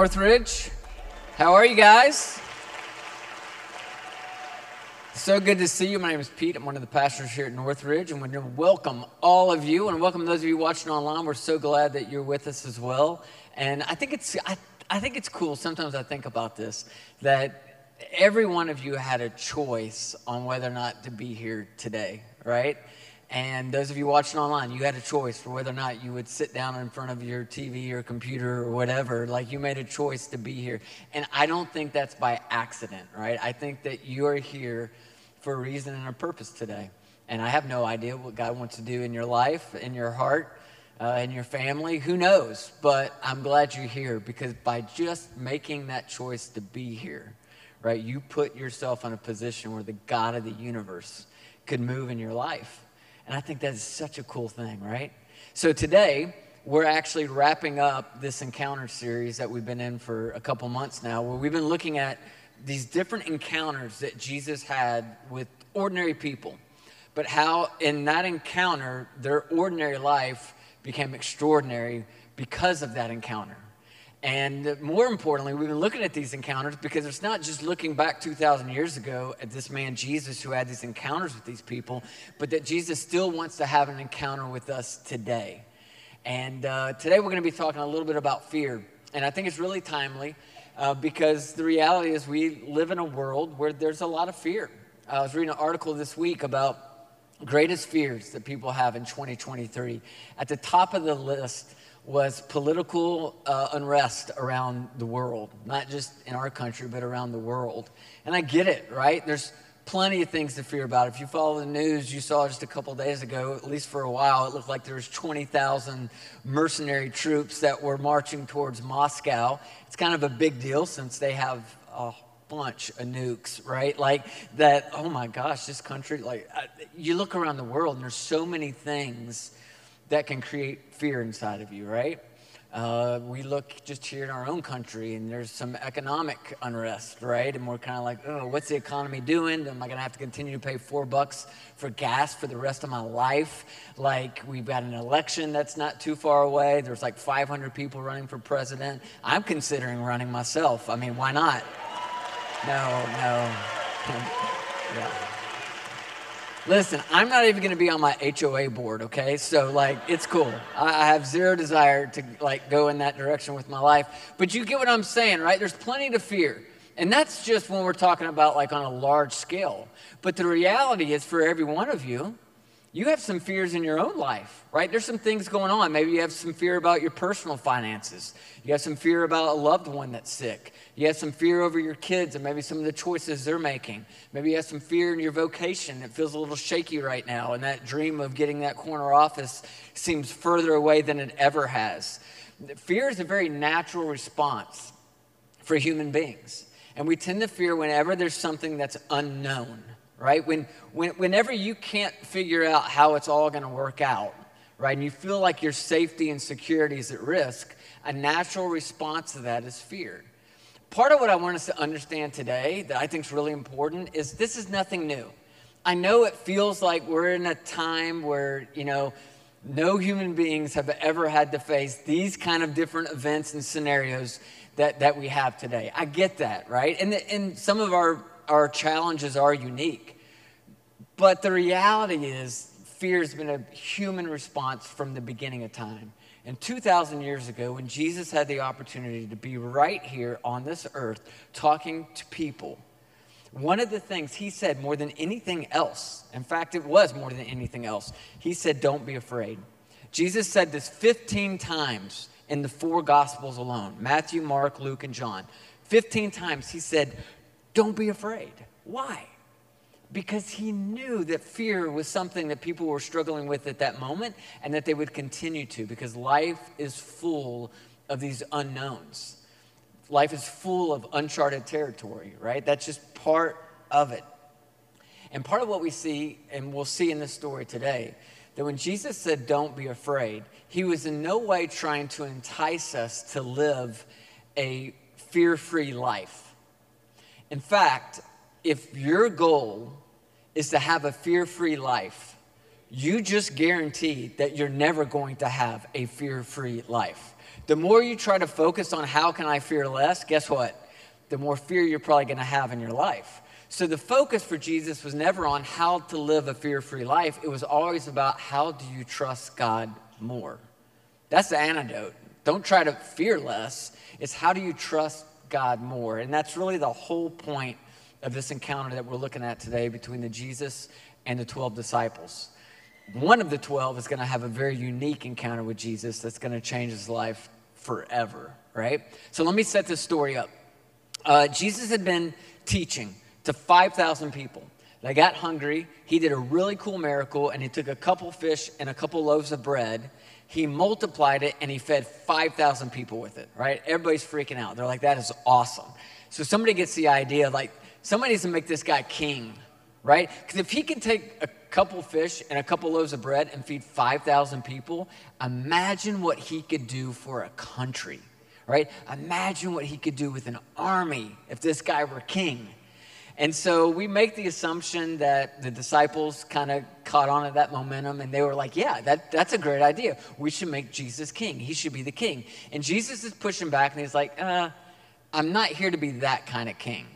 Northridge. How are you guys? So good to see you. My name is Pete. I'm one of the pastors here at Northridge, and we welcome all of you and welcome those of you watching online. We're so glad that you're with us as well. And I think it's I, I think it's cool. Sometimes I think about this that every one of you had a choice on whether or not to be here today, right? And those of you watching online, you had a choice for whether or not you would sit down in front of your TV or computer or whatever. Like you made a choice to be here. And I don't think that's by accident, right? I think that you are here for a reason and a purpose today. And I have no idea what God wants to do in your life, in your heart, uh, in your family. Who knows? But I'm glad you're here because by just making that choice to be here, right, you put yourself in a position where the God of the universe could move in your life. And I think that is such a cool thing, right? So today, we're actually wrapping up this encounter series that we've been in for a couple months now, where we've been looking at these different encounters that Jesus had with ordinary people, but how in that encounter, their ordinary life became extraordinary because of that encounter. And more importantly, we've been looking at these encounters because it's not just looking back 2,000 years ago at this man Jesus who had these encounters with these people, but that Jesus still wants to have an encounter with us today. And uh, today we're going to be talking a little bit about fear. And I think it's really timely uh, because the reality is we live in a world where there's a lot of fear. I was reading an article this week about greatest fears that people have in 2023. At the top of the list, was political uh, unrest around the world, not just in our country, but around the world. And I get it, right? There's plenty of things to fear about. If you follow the news, you saw just a couple days ago, at least for a while, it looked like there was 20,000 mercenary troops that were marching towards Moscow. It's kind of a big deal since they have a bunch of nukes, right? Like that, oh my gosh, this country, like you look around the world and there's so many things that can create fear inside of you, right? Uh, we look just here in our own country and there's some economic unrest, right? And we're kind of like, oh, what's the economy doing? Am I going to have to continue to pay four bucks for gas for the rest of my life? Like, we've got an election that's not too far away. There's like 500 people running for president. I'm considering running myself. I mean, why not? No, no. yeah. Listen, I'm not even going to be on my HOA board, okay? So, like, it's cool. I have zero desire to, like, go in that direction with my life. But you get what I'm saying, right? There's plenty to fear. And that's just when we're talking about, like, on a large scale. But the reality is, for every one of you, you have some fears in your own life, right? There's some things going on. Maybe you have some fear about your personal finances. You have some fear about a loved one that's sick. You have some fear over your kids and maybe some of the choices they're making. Maybe you have some fear in your vocation. It feels a little shaky right now, and that dream of getting that corner office seems further away than it ever has. Fear is a very natural response for human beings. And we tend to fear whenever there's something that's unknown right? When, when, whenever you can't figure out how it's all going to work out, right, and you feel like your safety and security is at risk, a natural response to that is fear. Part of what I want us to understand today that I think is really important is this is nothing new. I know it feels like we're in a time where, you know, no human beings have ever had to face these kind of different events and scenarios that, that we have today. I get that, right? And, and some of our our challenges are unique. But the reality is, fear has been a human response from the beginning of time. And 2,000 years ago, when Jesus had the opportunity to be right here on this earth talking to people, one of the things he said more than anything else, in fact, it was more than anything else, he said, Don't be afraid. Jesus said this 15 times in the four Gospels alone Matthew, Mark, Luke, and John. 15 times he said, don't be afraid. Why? Because he knew that fear was something that people were struggling with at that moment and that they would continue to because life is full of these unknowns. Life is full of uncharted territory, right? That's just part of it. And part of what we see, and we'll see in this story today, that when Jesus said, Don't be afraid, he was in no way trying to entice us to live a fear free life. In fact, if your goal is to have a fear free life, you just guaranteed that you're never going to have a fear free life. The more you try to focus on how can I fear less, guess what? The more fear you're probably going to have in your life. So the focus for Jesus was never on how to live a fear free life, it was always about how do you trust God more. That's the antidote. Don't try to fear less, it's how do you trust God more. And that's really the whole point of this encounter that we're looking at today between the Jesus and the 12 disciples. One of the 12 is going to have a very unique encounter with Jesus that's going to change his life forever, right? So let me set this story up. Uh, Jesus had been teaching to 5,000 people. They got hungry. He did a really cool miracle, and he took a couple fish and a couple loaves of bread. He multiplied it, and he fed 5,000 people with it, right? Everybody's freaking out. They're like, that is awesome. So somebody gets the idea, like, somebody needs to make this guy king, right? Because if he can take a couple fish and a couple loaves of bread and feed 5,000 people, imagine what he could do for a country, right? Imagine what he could do with an army if this guy were king. And so we make the assumption that the disciples kind of caught on to that momentum and they were like, yeah, that, that's a great idea. We should make Jesus king. He should be the king. And Jesus is pushing back and he's like, uh, I'm not here to be that kind of king.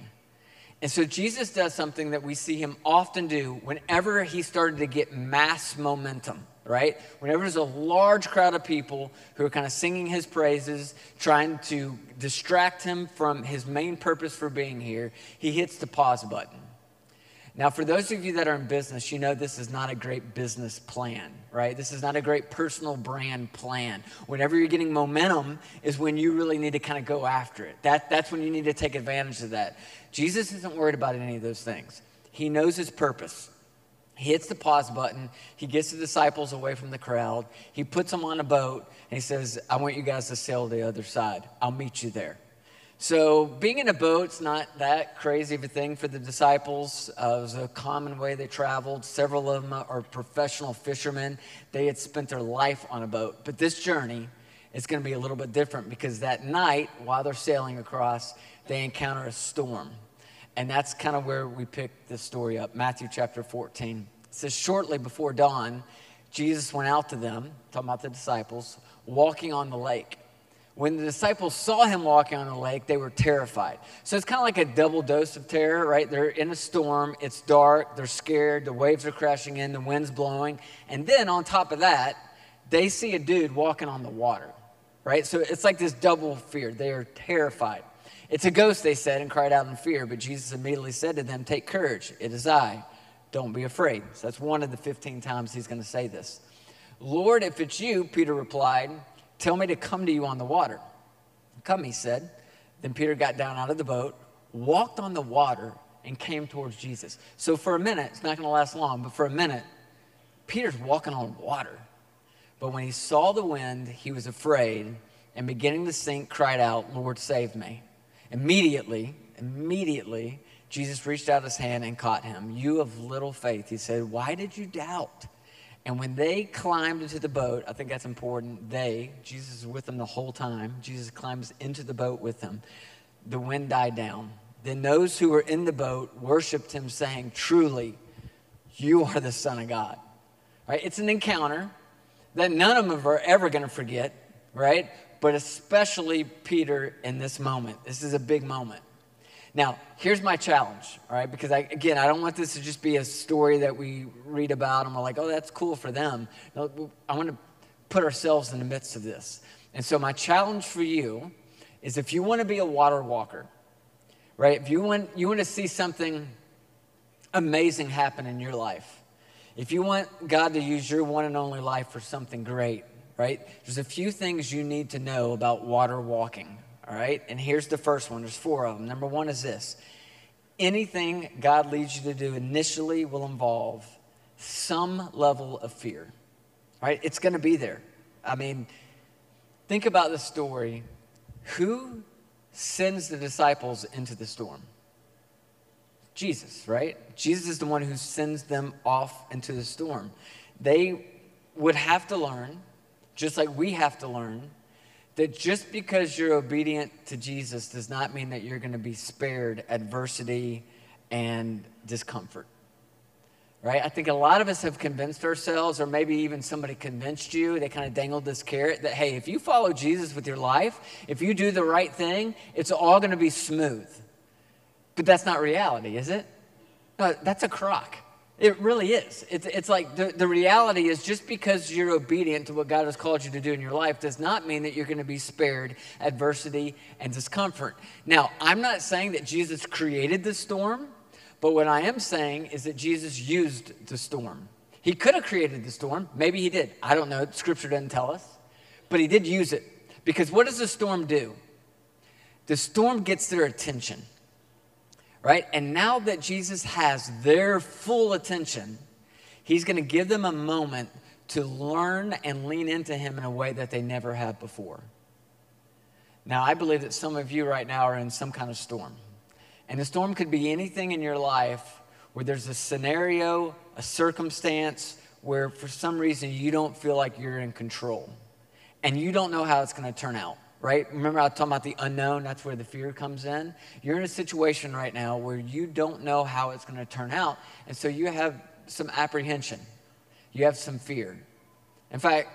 And so Jesus does something that we see him often do whenever he started to get mass momentum right? Whenever there's a large crowd of people who are kind of singing his praises, trying to distract him from his main purpose for being here, he hits the pause button. Now, for those of you that are in business, you know this is not a great business plan, right? This is not a great personal brand plan. Whenever you're getting momentum is when you really need to kind of go after it. That, that's when you need to take advantage of that. Jesus isn't worried about any of those things. He knows his purpose. He hits the pause button. He gets the disciples away from the crowd. He puts them on a boat and he says, I want you guys to sail the other side. I'll meet you there. So, being in a boat's not that crazy of a thing for the disciples. Uh, it was a common way they traveled. Several of them are professional fishermen. They had spent their life on a boat. But this journey is going to be a little bit different because that night, while they're sailing across, they encounter a storm. And that's kind of where we pick this story up Matthew chapter 14. It says, Shortly before dawn, Jesus went out to them, talking about the disciples, walking on the lake. When the disciples saw him walking on the lake, they were terrified. So it's kind of like a double dose of terror, right? They're in a storm, it's dark, they're scared, the waves are crashing in, the wind's blowing. And then on top of that, they see a dude walking on the water, right? So it's like this double fear. They are terrified. It's a ghost, they said, and cried out in fear. But Jesus immediately said to them, Take courage, it is I. Don't be afraid. So that's one of the 15 times he's going to say this. Lord, if it's you, Peter replied, tell me to come to you on the water. Come, he said. Then Peter got down out of the boat, walked on the water, and came towards Jesus. So for a minute, it's not going to last long, but for a minute, Peter's walking on water. But when he saw the wind, he was afraid and beginning to sink, cried out, Lord, save me. Immediately, immediately, Jesus reached out his hand and caught him. You of little faith, he said, Why did you doubt? And when they climbed into the boat, I think that's important. They, Jesus is with them the whole time. Jesus climbs into the boat with them. The wind died down. Then those who were in the boat worshiped him, saying, Truly, you are the Son of God. Right? It's an encounter that none of them are ever going to forget, right? But especially Peter in this moment. This is a big moment. Now, here's my challenge, all right? Because I, again, I don't want this to just be a story that we read about and we're like, oh, that's cool for them. No, I want to put ourselves in the midst of this. And so, my challenge for you is if you want to be a water walker, right? If you want, you want to see something amazing happen in your life, if you want God to use your one and only life for something great, right? There's a few things you need to know about water walking, all right? And here's the first one there's four of them. Number one is this anything God leads you to do initially will involve some level of fear, right? It's going to be there. I mean, think about the story. Who sends the disciples into the storm? Jesus, right? Jesus is the one who sends them off into the storm. They would have to learn just like we have to learn that just because you're obedient to Jesus does not mean that you're going to be spared adversity and discomfort. right? I think a lot of us have convinced ourselves, or maybe even somebody convinced you, they kind of dangled this carrot that, hey, if you follow Jesus with your life, if you do the right thing, it's all going to be smooth. But that's not reality, is it? No, that's a crock. It really is. It's, it's like the, the reality is just because you're obedient to what God has called you to do in your life does not mean that you're going to be spared adversity and discomfort. Now, I'm not saying that Jesus created the storm. But what I am saying is that Jesus used the storm. He could have created the storm. Maybe he did. I don't know. Scripture doesn't tell us. But he did use it. Because what does the storm do? The storm gets their attention, right? And now that Jesus has their full attention, he's going to give them a moment to learn and lean into him in a way that they never have before. Now, I believe that some of you right now are in some kind of storm. And the storm could be anything in your life where there's a scenario, a circumstance where for some reason you don't feel like you're in control and you don't know how it's going to turn out, right? Remember, I was talking about the unknown? That's where the fear comes in. You're in a situation right now where you don't know how it's going to turn out. And so you have some apprehension, you have some fear. In fact,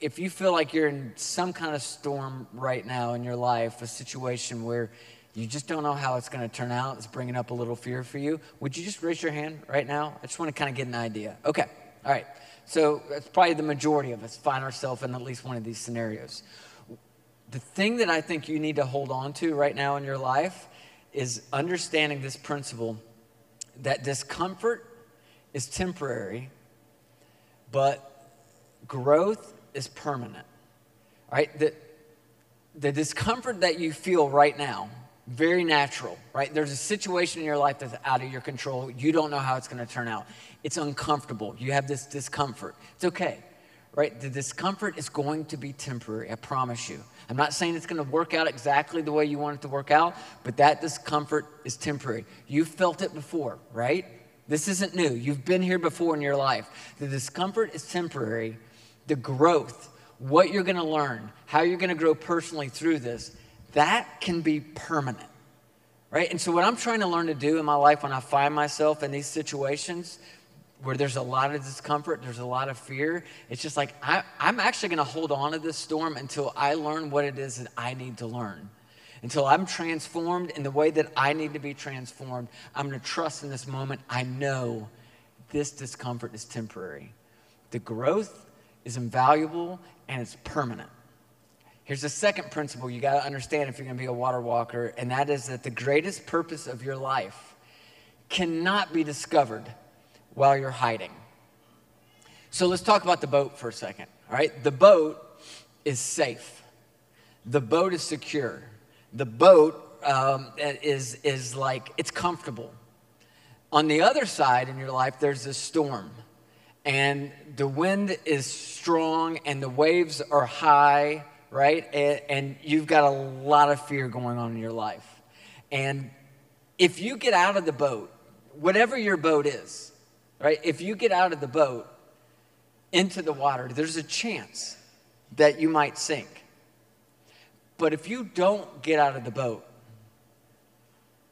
if you feel like you're in some kind of storm right now in your life, a situation where you just don't know how it's going to turn out. It's bringing up a little fear for you. Would you just raise your hand right now? I just want to kind of get an idea. Okay. All right. So that's probably the majority of us find ourselves in at least one of these scenarios. The thing that I think you need to hold on to right now in your life is understanding this principle that discomfort is temporary, but growth is permanent. Right? The, the discomfort that you feel right now very natural, right? There's a situation in your life that's out of your control. You don't know how it's going to turn out. It's uncomfortable. You have this discomfort. It's okay, right? The discomfort is going to be temporary, I promise you. I'm not saying it's going to work out exactly the way you want it to work out, but that discomfort is temporary. You've felt it before, right? This isn't new. You've been here before in your life. The discomfort is temporary. The growth, what you're going to learn, how you're going to grow personally through this, that can be permanent, right? And so, what I'm trying to learn to do in my life when I find myself in these situations where there's a lot of discomfort, there's a lot of fear, it's just like I, am actually going to hold on to this storm until I learn what it is that I need to learn. Until I'm transformed in the way that I need to be transformed, I'm going to trust in this moment. I know this discomfort is temporary. The growth is invaluable and it's permanent. Here's the second principle you got to understand if you're going to be a water walker, and that is that the greatest purpose of your life cannot be discovered while you're hiding. So let's talk about the boat for a second. All right, the boat is safe. The boat is secure. The boat um, is is like it's comfortable. On the other side in your life, there's a storm, and the wind is strong, and the waves are high, right? And, and you've got a lot of fear going on in your life. And if you get out of the boat, whatever your boat is, right? If you get out of the boat into the water, there's a chance that you might sink. But if you don't get out of the boat,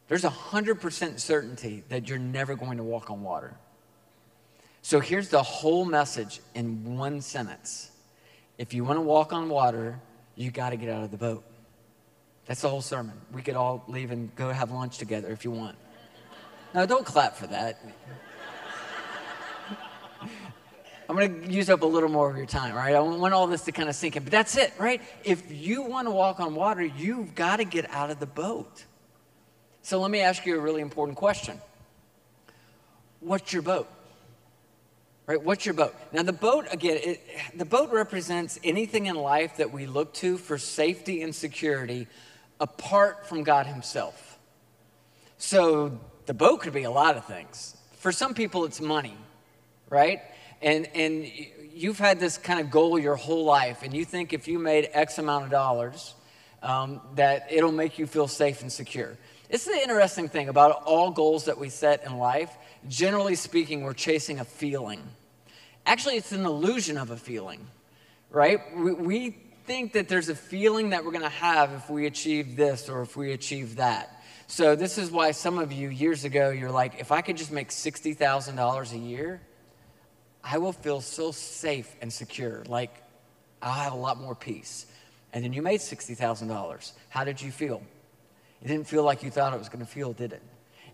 there's a 100% certainty that you're never going to walk on water. So here's the whole message in one sentence. If you want to walk on water, you got to get out of the boat. That's the whole sermon. We could all leave and go have lunch together if you want. Now, don't clap for that. Going to use up a little more of your time, right? I want all this to kind of sink in. But that's it, right? If you want to walk on water, you've got to get out of the boat. So let me ask you a really important question What's your boat? right? What's your boat? Now, the boat, again, it, the boat represents anything in life that we look to for safety and security apart from God Himself. So, the boat could be a lot of things. For some people, it's money, right? And, and you've had this kind of goal your whole life, and you think if you made X amount of dollars, um, that it'll make you feel safe and secure. It's the interesting thing about all goals that we set in life. Generally speaking, we're chasing a feeling. Actually, it's an illusion of a feeling, right? We, we think that there's a feeling that we're going to have if we achieve this or if we achieve that. So, this is why some of you years ago, you're like, if I could just make $60,000 a year, I will feel so safe and secure. Like, I'll have a lot more peace. And then you made $60,000. How did you feel? It didn't feel like you thought it was going to feel, did it?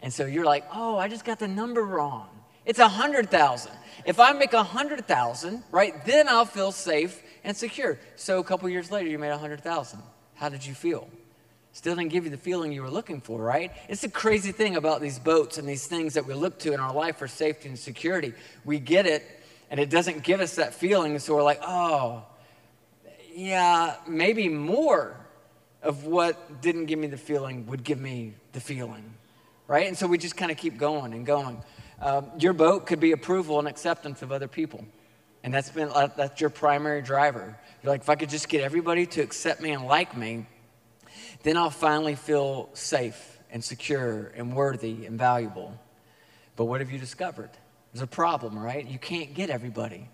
And so you're like, oh, I just got the number wrong. It's a hundred thousand. If I make a hundred thousand, right, then I'll feel safe and secure. So a couple years later, you made a hundred thousand. How did you feel? Still didn't give you the feeling you were looking for, right? It's the crazy thing about these boats and these things that we look to in our life for safety and security. We get it, and it doesn't give us that feeling, so we're like, oh, yeah, maybe more of what didn't give me the feeling would give me the feeling, right? And so we just kind of keep going and going. Um, your boat could be approval and acceptance of other people. And that's been uh, that's your primary driver. You're like, if I could just get everybody to accept me and like me, then I'll finally feel safe and secure and worthy and valuable. But what have you discovered? There's a problem, right? You can't get everybody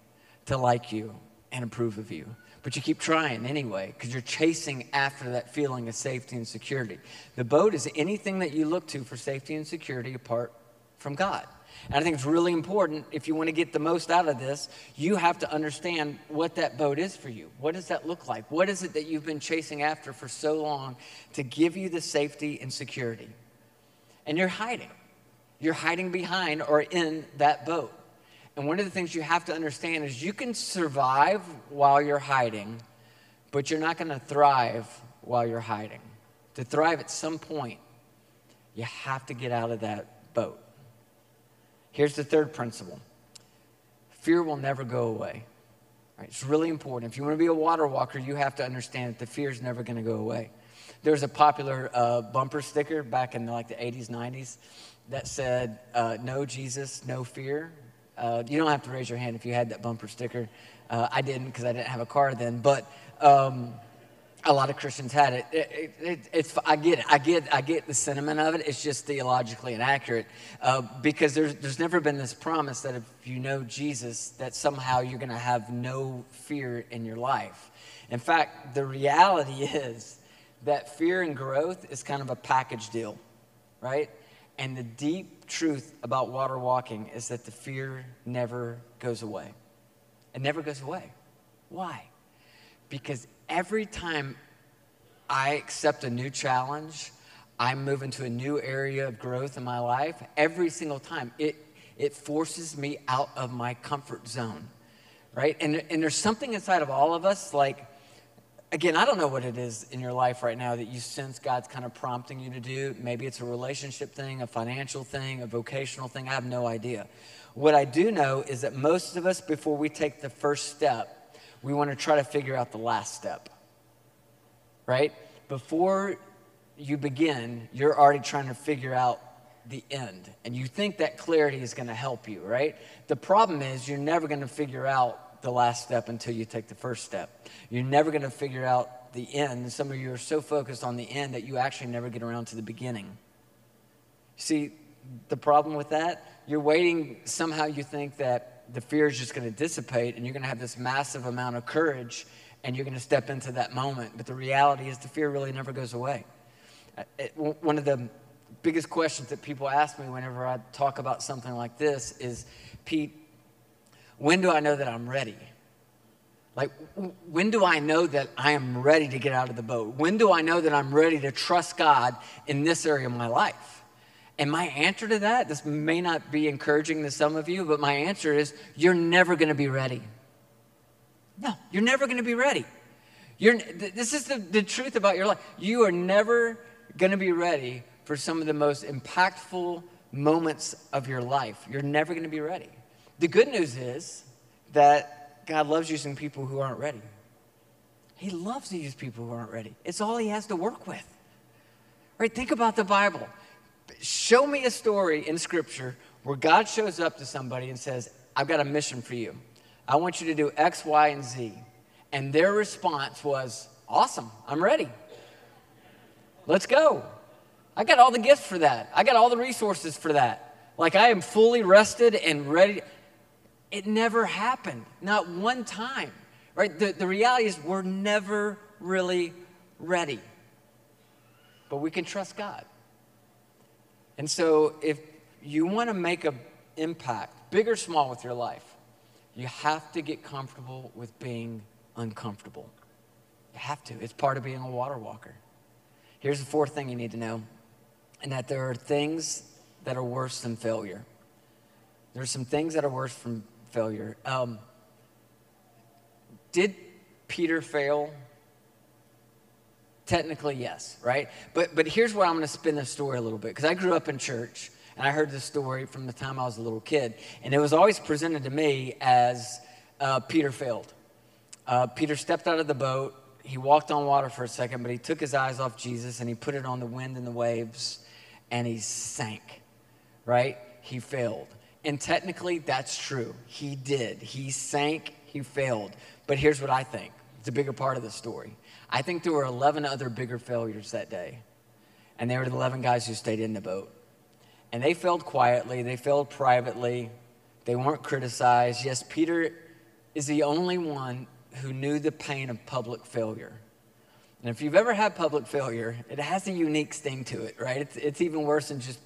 to like you and approve of you. But you keep trying anyway because you're chasing after that feeling of safety and security. The boat is anything that you look to for safety and security apart from God. And I think it's really important if you want to get the most out of this, you have to understand what that boat is for you. What does that look like? What is it that you've been chasing after for so long to give you the safety and security? And you're hiding. You're hiding behind or in that boat. And one of the things you have to understand is you can survive while you're hiding, but you're not going to thrive while you're hiding. To thrive at some point, you have to get out of that boat. Here's the third principle fear will never go away. Right, it's really important. If you want to be a water walker, you have to understand that the fear is never going to go away. There was a popular uh, bumper sticker back in like the 80s, 90s that said, uh, No Jesus, no fear. Uh, you don't have to raise your hand if you had that bumper sticker. Uh, I didn't because I didn't have a car then. But um, a lot of Christians had it. It, it, it. It's I get it. I get I get the sentiment of it. It's just theologically inaccurate uh, because there's there's never been this promise that if you know Jesus, that somehow you're going to have no fear in your life. In fact, the reality is that fear and growth is kind of a package deal, right? And the deep truth about water walking is that the fear never goes away. It never goes away. Why? Because every time I accept a new challenge, I move into a new area of growth in my life, every single time, it, it forces me out of my comfort zone, right? And, and there's something inside of all of us, like, again, I don't know what it is in your life right now that you sense God's kind of prompting you to do. Maybe it's a relationship thing, a financial thing, a vocational thing. I have no idea. What I do know is that most of us, before we take the first step, we want to try to figure out the last step, right? Before you begin, you're already trying to figure out the end. And you think that clarity is going to help you, right? The problem is you're never going to figure out the last step until you take the first step. You're never going to figure out the end. Some of you are so focused on the end that you actually never get around to the beginning. See, the problem with that, you're waiting, somehow you think that the fear is just going to dissipate and you're going to have this massive amount of courage and you're going to step into that moment. But the reality is, the fear really never goes away. Uh, it, one of the biggest questions that people ask me whenever I talk about something like this is, Pete, when do I know that I'm ready? Like, when do I know that I am ready to get out of the boat? When do I know that I'm ready to trust God in this area of my life? And my answer to that, this may not be encouraging to some of you, but my answer is you're never going to be ready. No, you're never going to be ready. You're, this is the, the truth about your life. You are never going to be ready for some of the most impactful moments of your life. You're never going to be ready. The good news is that God loves using people who aren't ready. He loves to use people who aren't ready. It's all He has to work with. Right? Think about the Bible show me a story in Scripture where God shows up to somebody and says, I've got a mission for you. I want you to do X, Y, and Z. And their response was, Awesome, I'm ready. Let's go. I got all the gifts for that. I got all the resources for that. Like I am fully rested and ready. It never happened, not one time. Right? The, the reality is, we're never really ready. But we can trust God. And so if you want to make an impact, big or small, with your life, you have to get comfortable with being uncomfortable. You have to. It's part of being a water walker. Here's the fourth thing you need to know, and that there are things that are worse than failure. There are some things that are worse from failure. Um, did Peter fail? Technically, yes, right? But, but here's where I'm going to spin the story a little bit because I grew up in church and I heard this story from the time I was a little kid. And it was always presented to me as uh, Peter failed. Uh, Peter stepped out of the boat. He walked on water for a second, but he took his eyes off Jesus and he put it on the wind and the waves and he sank, right? He failed. And technically, that's true. He did. He sank, he failed. But here's what I think it's a bigger part of the story. I think there were 11 other bigger failures that day. And they were the 11 guys who stayed in the boat. And they failed quietly, they failed privately, they weren't criticized. Yes, Peter is the only one who knew the pain of public failure. And if you've ever had public failure, it has a unique sting to it, right? It's, it's even worse than just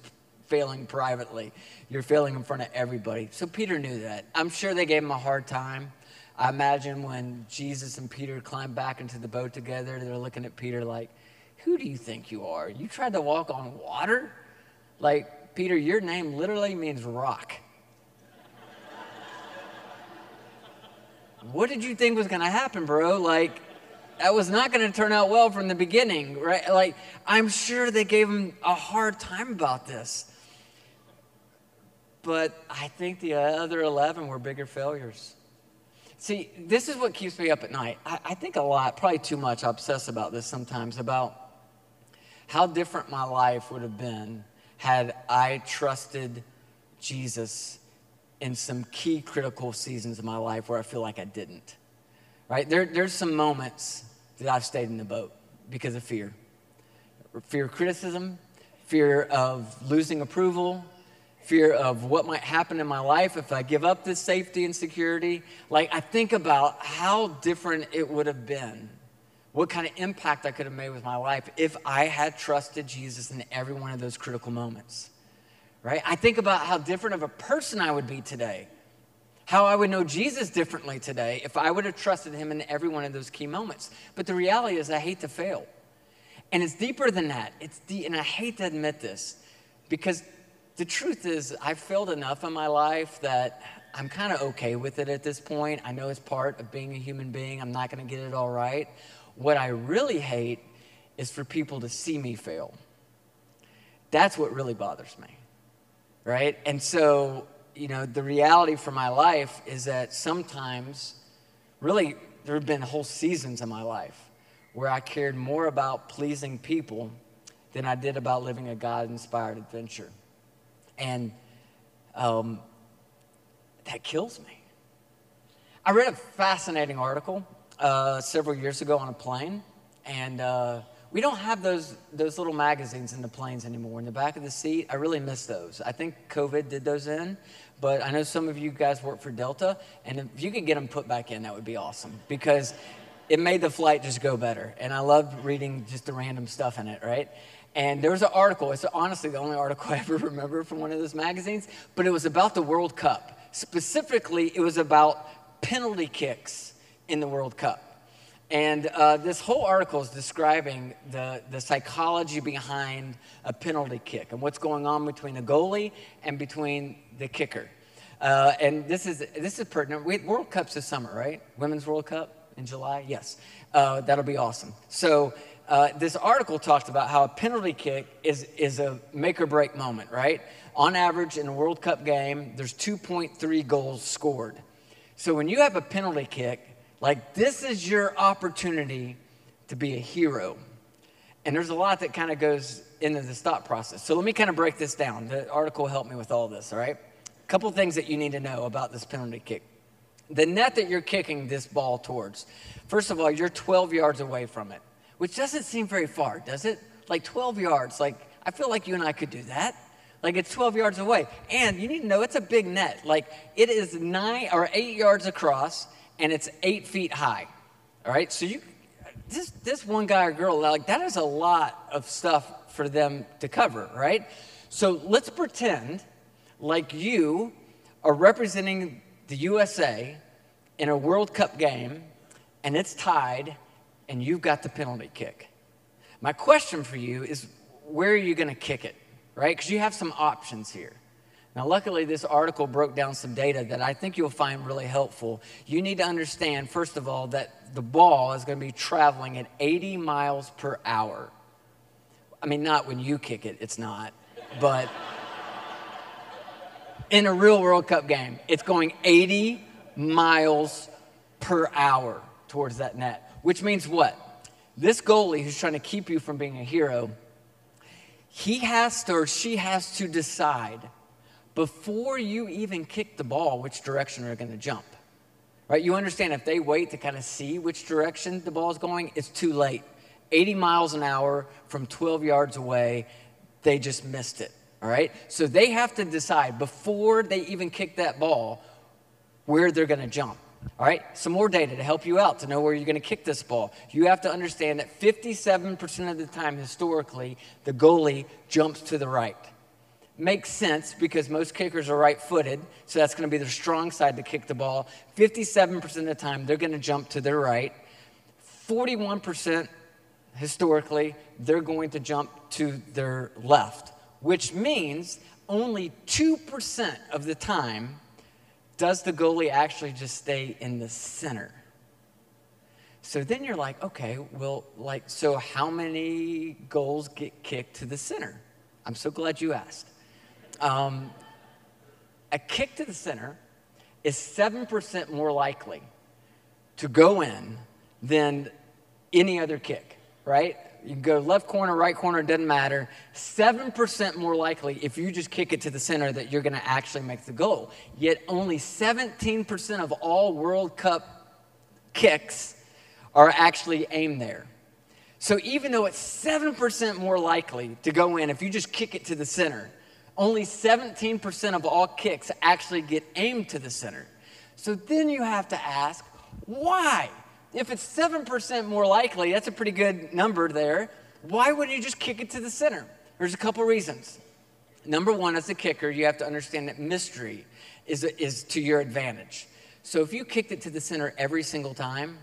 failing privately. You're failing in front of everybody. So Peter knew that. I'm sure they gave him a hard time. I imagine when Jesus and Peter climbed back into the boat together, they're looking at Peter like, Who do you think you are? You tried to walk on water? Like, Peter, your name literally means rock. what did you think was going to happen, bro? Like, that was not going to turn out well from the beginning, right? Like, I'm sure they gave him a hard time about this. But I think the other 11 were bigger failures. See, this is what keeps me up at night. I, I think a lot, probably too much, I obsess about this sometimes, about how different my life would have been had I trusted Jesus in some key critical seasons of my life where I feel like I didn't. Right? There, there's some moments that I've stayed in the boat because of fear fear of criticism, fear of losing approval, fear of what might happen in my life if I give up this safety and security. Like, I think about how different it would have been, what kind of impact I could have made with my life if I had trusted Jesus in every one of those critical moments, right? I think about how different of a person I would be today, how I would know Jesus differently today if I would have trusted him in every one of those key moments. But the reality is, I hate to fail. And it's deeper than that. It's deep, and I hate to admit this because the truth is, I've failed enough in my life that I'm kind of okay with it at this point. I know it's part of being a human being. I'm not going to get it all right. What I really hate is for people to see me fail. That's what really bothers me, right? And so, you know, the reality for my life is that sometimes, really, there have been whole seasons in my life where I cared more about pleasing people than I did about living a God inspired adventure. And um, that kills me. I read a fascinating article uh, several years ago on a plane, and uh, we don't have those, those little magazines in the planes anymore. In the back of the seat, I really miss those. I think COVID did those in, but I know some of you guys work for Delta, and if you could get them put back in, that would be awesome because it made the flight just go better. And I loved reading just the random stuff in it, right? And there was an article, it's honestly the only article I ever remember from one of those magazines, but it was about the World Cup. Specifically, it was about penalty kicks in the World Cup. And uh, this whole article is describing the, the psychology behind a penalty kick and what's going on between the goalie and between the kicker. Uh, and this is, this is pertinent. We, World Cup's this summer, right? Women's World Cup in July? Yes. Uh, that'll be awesome. So uh, this article talked about how a penalty kick is, is a make or break moment, right? On average, in a World Cup game, there's 2.3 goals scored. So when you have a penalty kick, like this is your opportunity to be a hero. And there's a lot that kind of goes into the thought process. So let me kind of break this down. The article helped me with all this, all right? A couple things that you need to know about this penalty kick. The net that you're kicking this ball towards, first of all, you're 12 yards away from it which doesn't seem very far, does it? Like 12 yards. Like, I feel like you and I could do that. Like, it's 12 yards away. And you need to know it's a big net. Like, it is nine or eight yards across, and it's eight feet high. All right? So, you, this, this one guy or girl, like, that is a lot of stuff for them to cover, right? So let's pretend like you are representing the USA in a World Cup game and it's tied and you've got the penalty kick. My question for you is where are you going to kick it, right? Because you have some options here. Now, luckily, this article broke down some data that I think you'll find really helpful. You need to understand, first of all, that the ball is going to be traveling at 80 miles per hour. I mean, not when you kick it, it's not, but in a real World Cup game, it's going 80 miles per hour towards that net, which means what? This goalie who's trying to keep you from being a hero, he has to or she has to decide before you even kick the ball which direction they're going to jump. Right? You understand if they wait to kind of see which direction the ball is going, it's too late. 80 miles an hour from 12 yards away, they just missed it. All right? So they have to decide before they even kick that ball where they're going to jump. All right, some more data to help you out to know where you're going to kick this ball. You have to understand that 57% of the time, historically, the goalie jumps to the right. Makes sense because most kickers are right footed, so that's going to be their strong side to kick the ball. 57% of the time, they're going to jump to their right. 41% historically, they're going to jump to their left, which means only 2% of the time does the goalie actually just stay in the center? So then you're like, okay, well, like, so how many goals get kicked to the center? I'm so glad you asked. Um, a kick to the center is 7% more likely to go in than any other kick, right? You go left corner, right corner, doesn't matter. 7% more likely if you just kick it to the center that you're going to actually make the goal. Yet only 17% of all World Cup kicks are actually aimed there. So even though it's 7% more likely to go in if you just kick it to the center, only 17% of all kicks actually get aimed to the center. So then you have to ask, why? If it's 7% more likely, that's a pretty good number there. Why wouldn't you just kick it to the center? There's a couple reasons. Number one, as a kicker, you have to understand that mystery is, is to your advantage. So if you kicked it to the center every single time,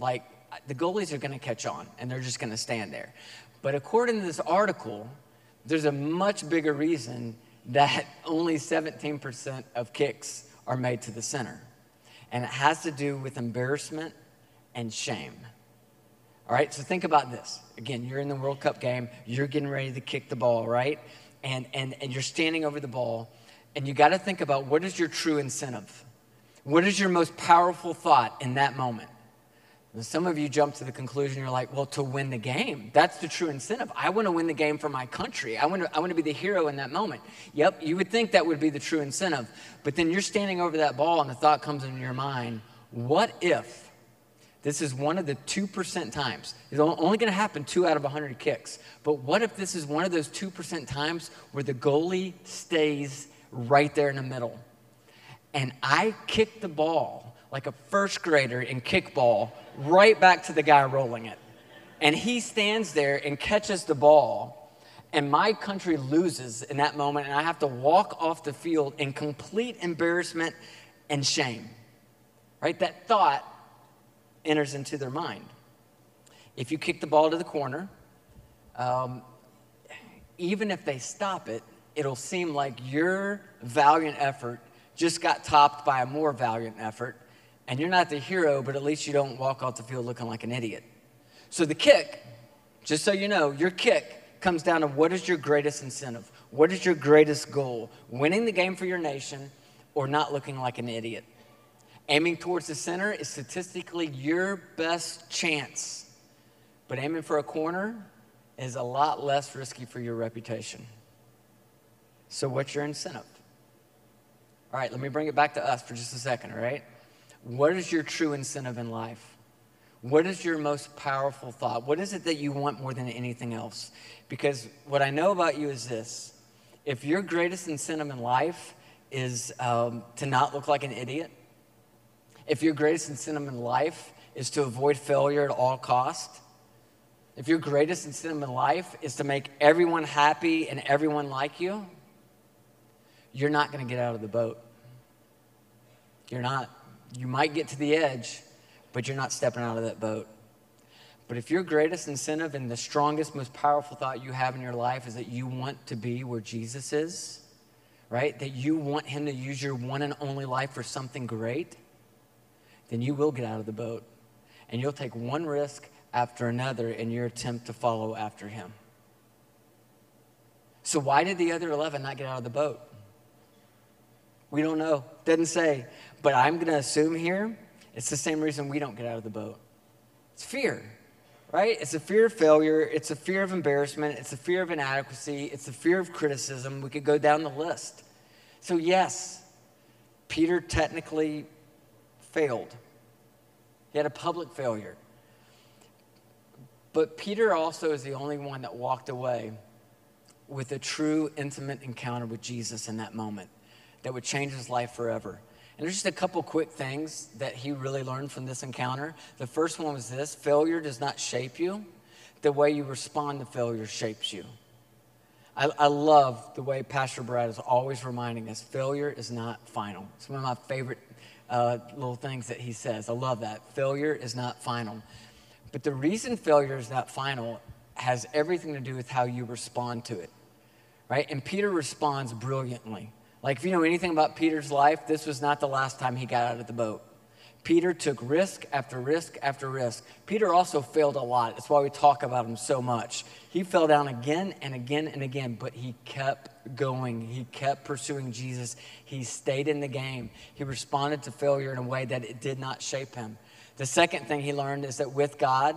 like the goalies are going to catch on and they're just going to stand there. But according to this article, there's a much bigger reason that only 17% of kicks are made to the center. And it has to do with embarrassment and shame. All right, so think about this. Again, you're in the World Cup game, you're getting ready to kick the ball, right? And, and, and you're standing over the ball, and you got to think about what is your true incentive? What is your most powerful thought in that moment? And some of you jump to the conclusion you're like, well, to win the game. That's the true incentive. I want to win the game for my country. I want to, I want to be the hero in that moment. Yep, you would think that would be the true incentive. But then you're standing over that ball, and the thought comes into your mind what if this is one of the 2% times. It's only going to happen two out of 100 kicks. But what if this is one of those 2% times where the goalie stays right there in the middle? And I kick the ball like a first grader in kickball right back to the guy rolling it. And he stands there and catches the ball. And my country loses in that moment. And I have to walk off the field in complete embarrassment and shame. Right? That thought enters into their mind. If you kick the ball to the corner, um, even if they stop it, it'll seem like your valiant effort just got topped by a more valiant effort. And you're not the hero, but at least you don't walk off the field looking like an idiot. So the kick, just so you know, your kick comes down to what is your greatest incentive? What is your greatest goal? Winning the game for your nation or not looking like an idiot? Aiming towards the center is statistically your best chance, but aiming for a corner is a lot less risky for your reputation. So, what's your incentive? All right, let me bring it back to us for just a second, all right? What is your true incentive in life? What is your most powerful thought? What is it that you want more than anything else? Because what I know about you is this if your greatest incentive in life is um, to not look like an idiot, if your greatest incentive in life is to avoid failure at all cost, if your greatest incentive in life is to make everyone happy and everyone like you, you're not going to get out of the boat. You're not. You might get to the edge, but you're not stepping out of that boat. But if your greatest incentive and the strongest, most powerful thought you have in your life is that you want to be where Jesus is, right? That you want Him to use your one and only life for something great, then you will get out of the boat. And you'll take one risk after another in your attempt to follow after Him. So, why did the other 11 not get out of the boat? We don't know. Doesn't say. But I'm going to assume here it's the same reason we don't get out of the boat it's fear right? It's a fear of failure, it's a fear of embarrassment, it's a fear of inadequacy, it's a fear of criticism. We could go down the list. So, yes, Peter technically failed, he had a public failure. But Peter also is the only one that walked away with a true intimate encounter with Jesus in that moment that would change his life forever. And there's just a couple quick things that he really learned from this encounter. The first one was this failure does not shape you, the way you respond to failure shapes you. I, I love the way Pastor Brad is always reminding us failure is not final. It's one of my favorite uh, little things that he says. I love that. Failure is not final. But the reason failure is not final has everything to do with how you respond to it, right? And Peter responds brilliantly. Like, if you know anything about Peter's life, this was not the last time he got out of the boat. Peter took risk after risk after risk. Peter also failed a lot. That's why we talk about him so much. He fell down again and again and again, but he kept going. He kept pursuing Jesus. He stayed in the game. He responded to failure in a way that it did not shape him. The second thing he learned is that with God,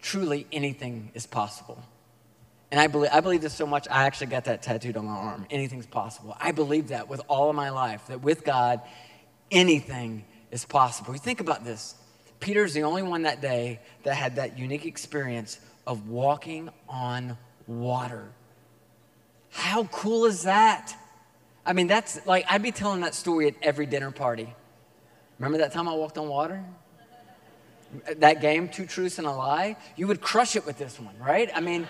truly anything is possible. And I believe, I believe this so much, I actually got that tattooed on my arm. Anything's possible. I believe that with all of my life, that with God, anything is possible. You think about this. Peter's the only one that day that had that unique experience of walking on water. How cool is that? I mean, that's like, I'd be telling that story at every dinner party. Remember that time I walked on water? That game, Two Truths and a Lie? You would crush it with this one, right? I mean,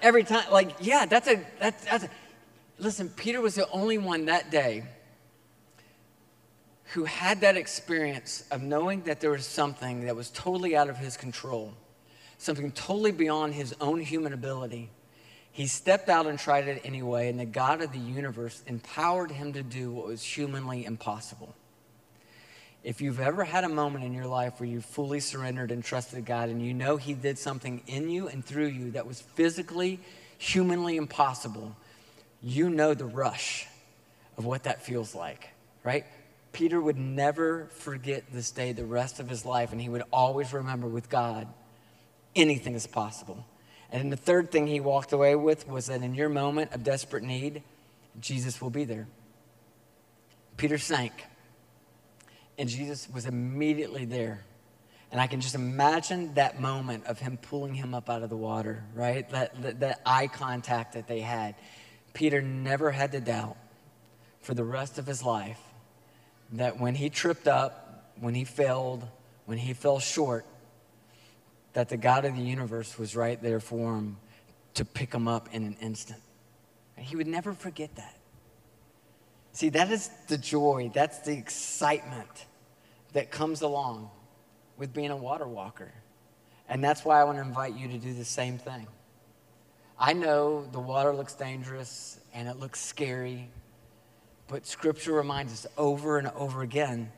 every time. Like, yeah, that's a, that's, that's a, listen, Peter was the only one that day who had that experience of knowing that there was something that was totally out of his control, something totally beyond his own human ability. He stepped out and tried it anyway, and the God of the universe empowered him to do what was humanly impossible. If you've ever had a moment in your life where you fully surrendered and trusted God and you know He did something in you and through you that was physically, humanly impossible, you know the rush of what that feels like, right? Peter would never forget this day the rest of his life, and he would always remember with God, anything is possible. And the third thing he walked away with was that in your moment of desperate need, Jesus will be there. Peter sank and Jesus was immediately there. And I can just imagine that moment of him pulling him up out of the water, right? That, that, that, eye contact that they had. Peter never had to doubt for the rest of his life that when he tripped up, when he failed, when he fell short, that the God of the universe was right there for him to pick him up in an instant. He would never forget that. See, that is the joy, that's the excitement that comes along with being a water walker. And that's why I want to invite you to do the same thing. I know the water looks dangerous and it looks scary, but Scripture reminds us over and over again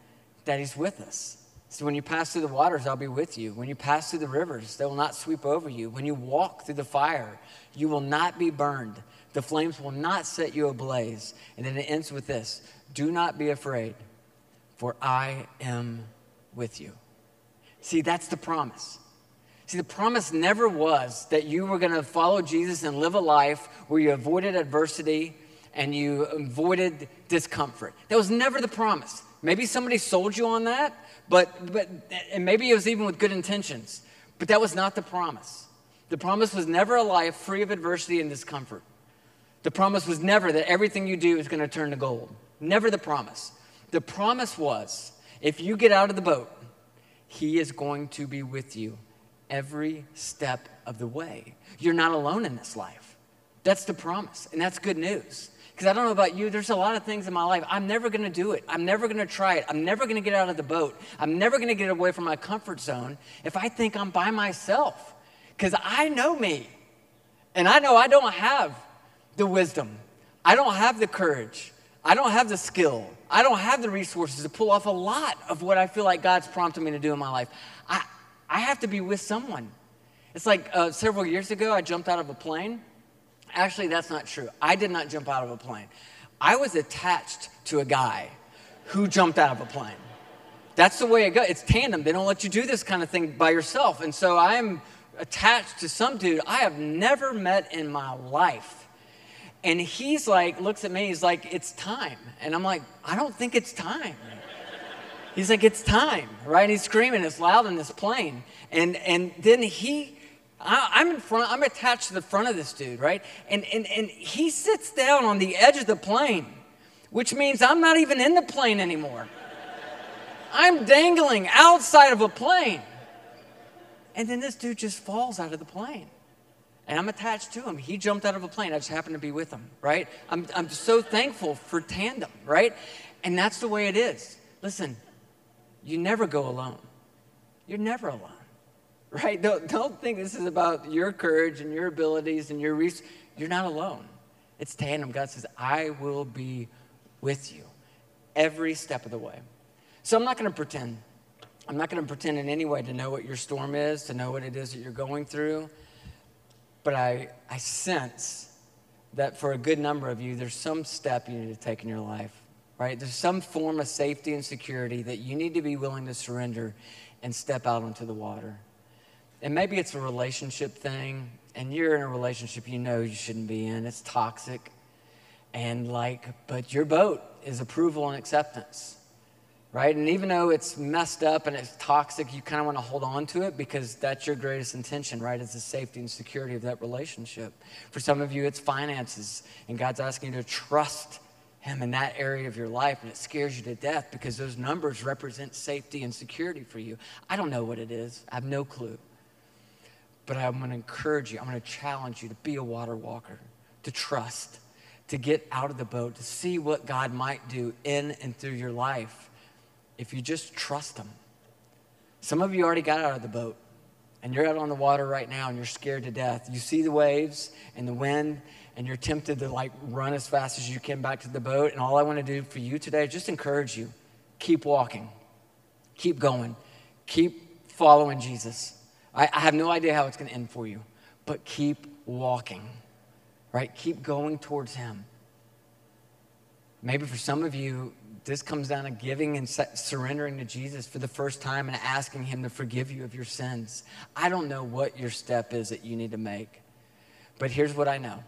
that He's with us. So when you pass through the waters, I'll be with you. When you pass through the rivers, they will not sweep over you. When you walk through the fire, you will not be burned. The flames will not set you ablaze. And then it ends with this Do not be afraid, for I am with you. See, that's the promise. See, the promise never was that you were going to follow Jesus and live a life where you avoided adversity and you avoided discomfort. That was never the promise. Maybe somebody sold you on that, but, but and maybe it was even with good intentions, but that was not the promise. The promise was never a life free of adversity and discomfort. The promise was never that everything you do is going to turn to gold. Never the promise. The promise was if you get out of the boat, He is going to be with you every step of the way. You're not alone in this life. That's the promise, and that's good news. Because I don't know about you, there's a lot of things in my life. I'm never going to do it. I'm never going to try it. I'm never going to get out of the boat. I'm never going to get away from my comfort zone if I think I'm by myself. Because I know me. And I know I don't have the wisdom. I don't have the courage. I don't have the skill. I don't have the resources to pull off a lot of what I feel like God's prompted me to do in my life. I, I have to be with someone. It's like uh, several years ago, I jumped out of a plane. Actually, that's not true. I did not jump out of a plane. I was attached to a guy who jumped out of a plane. That's the way it goes. It's tandem. They don't let you do this kind of thing by yourself. And so I am attached to some dude I have never met in my life. And he's like, looks at me, he's like, it's time. And I'm like, I don't think it's time. He's like, it's time, right? And he's screaming, it's loud in this plane. And, and then he I, am in front, I'm attached to the front of this dude, right? And, and, and he sits down on the edge of the plane, which means I'm not even in the plane anymore. I'm dangling outside of a plane. And then this dude just falls out of the plane. And I'm attached to him. He jumped out of a plane. I just happened to be with him, right? I'm, I'm so thankful for tandem, right? And that's the way it is. Listen, you never go alone. You're never alone right? Don't, don't think this is about your courage and your abilities and your reach. You're not alone. It's tandem. God says, I will be with you every step of the way. So I'm not going to pretend. I'm not going to pretend in any way to know what your storm is, to know what it is that you're going through. But I, I sense that for a good number of you, there's some step you need to take in your life, right? There's some form of safety and security that you need to be willing to surrender and step out onto the water. And maybe it's a relationship thing, and you're in a relationship you know you shouldn't be in. It's toxic. And like, but your boat is approval and acceptance, right? And even though it's messed up and it's toxic, you kind of want to hold on to it because that's your greatest intention, right? Is the safety and security of that relationship. For some of you, it's finances, and God's asking you to trust him in that area of your life and it scares you to death because those numbers represent safety and security for you. I don't know what it is. I have no clue. But I'm going to encourage you, I'm going to challenge you to be a water walker, to trust, to get out of the boat, to see what God might do in and through your life if you just trust Him. Some of you already got out of the boat and you're out on the water right now and you're scared to death. You see the waves and the wind and you're tempted to like run as fast as you can back to the boat. And all I want to do for you today is just encourage you keep walking, keep going, keep following Jesus. I, I have no idea how it's going to end for you, but keep walking, right? Keep going towards Him. Maybe for some of you, this comes down to giving and surrendering to Jesus for the first time and asking Him to forgive you of your sins. I don't know what your step is that you need to make, but here's what I know.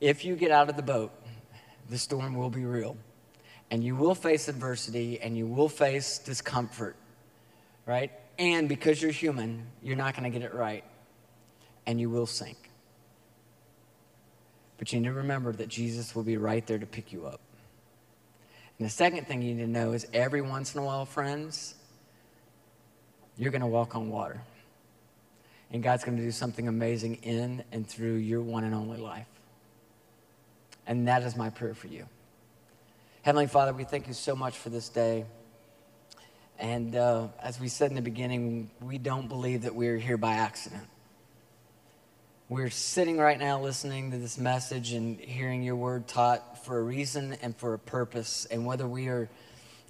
If you get out of the boat, the storm will be real, and you will face adversity and you will face discomfort, right? And because you're human, you're not going to get it right. And you will sink. But you need to remember that Jesus will be right there to pick you up. And the second thing you need to know is every once in a while, friends, you're going to walk on water. And God's going to do something amazing in and through your one and only life. And that is my prayer for you. Heavenly Father, we thank you so much for this day. And uh, as we said in the beginning, we don't believe that we're here by accident. We're sitting right now listening to this message and hearing your word taught for a reason and for a purpose. And whether we are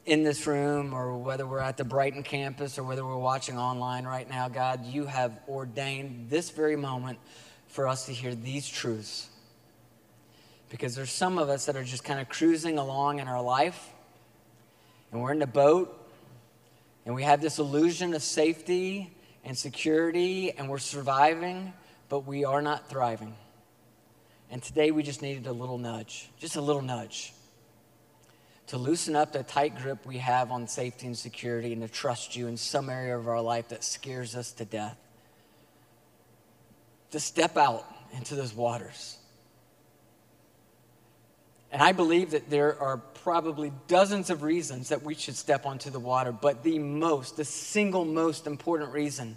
in this room or whether we're at the Brighton campus or whether we're watching online right now, God, you have ordained this very moment for us to hear these truths. Because there's some of us that are just kind of cruising along in our life, and we're in the boat, and we have this illusion of safety and security, and we're surviving, but we are not thriving. And today we just needed a little nudge, just a little nudge, to loosen up the tight grip we have on safety and security and to trust you in some area of our life that scares us to death. To step out into those waters. And I believe that there are probably dozens of reasons that we should step onto the water, but the most, the single most important reason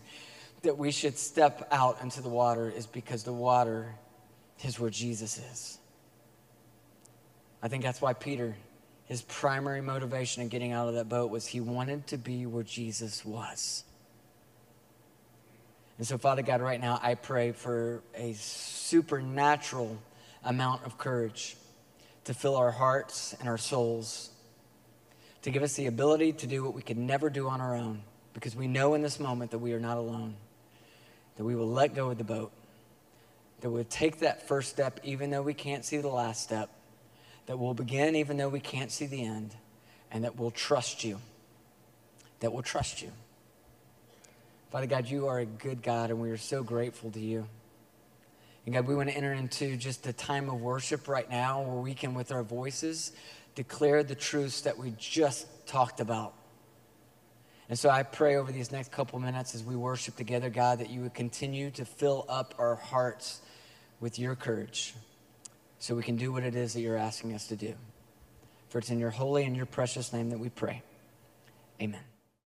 that we should step out into the water is because the water is where Jesus is. I think that's why Peter, his primary motivation in getting out of that boat was he wanted to be where Jesus was. And so, Father God, right now I pray for a supernatural amount of courage to fill our hearts and our souls, to give us the ability to do what we could never do on our own, because we know in this moment that we are not alone, that we will let go of the boat, that we'll take that first step even though we can't see the last step, that we'll begin even though we can't see the end, and that we'll trust you, that we'll trust you. Father God, you are a good God, and we are so grateful to you. And God, we want to enter into just a time of worship right now where we can, with our voices, declare the truths that we just talked about. And so I pray over these next couple minutes as we worship together, God, that you would continue to fill up our hearts with your courage so we can do what it is that you're asking us to do. For it's in your holy and your precious name that we pray. Amen.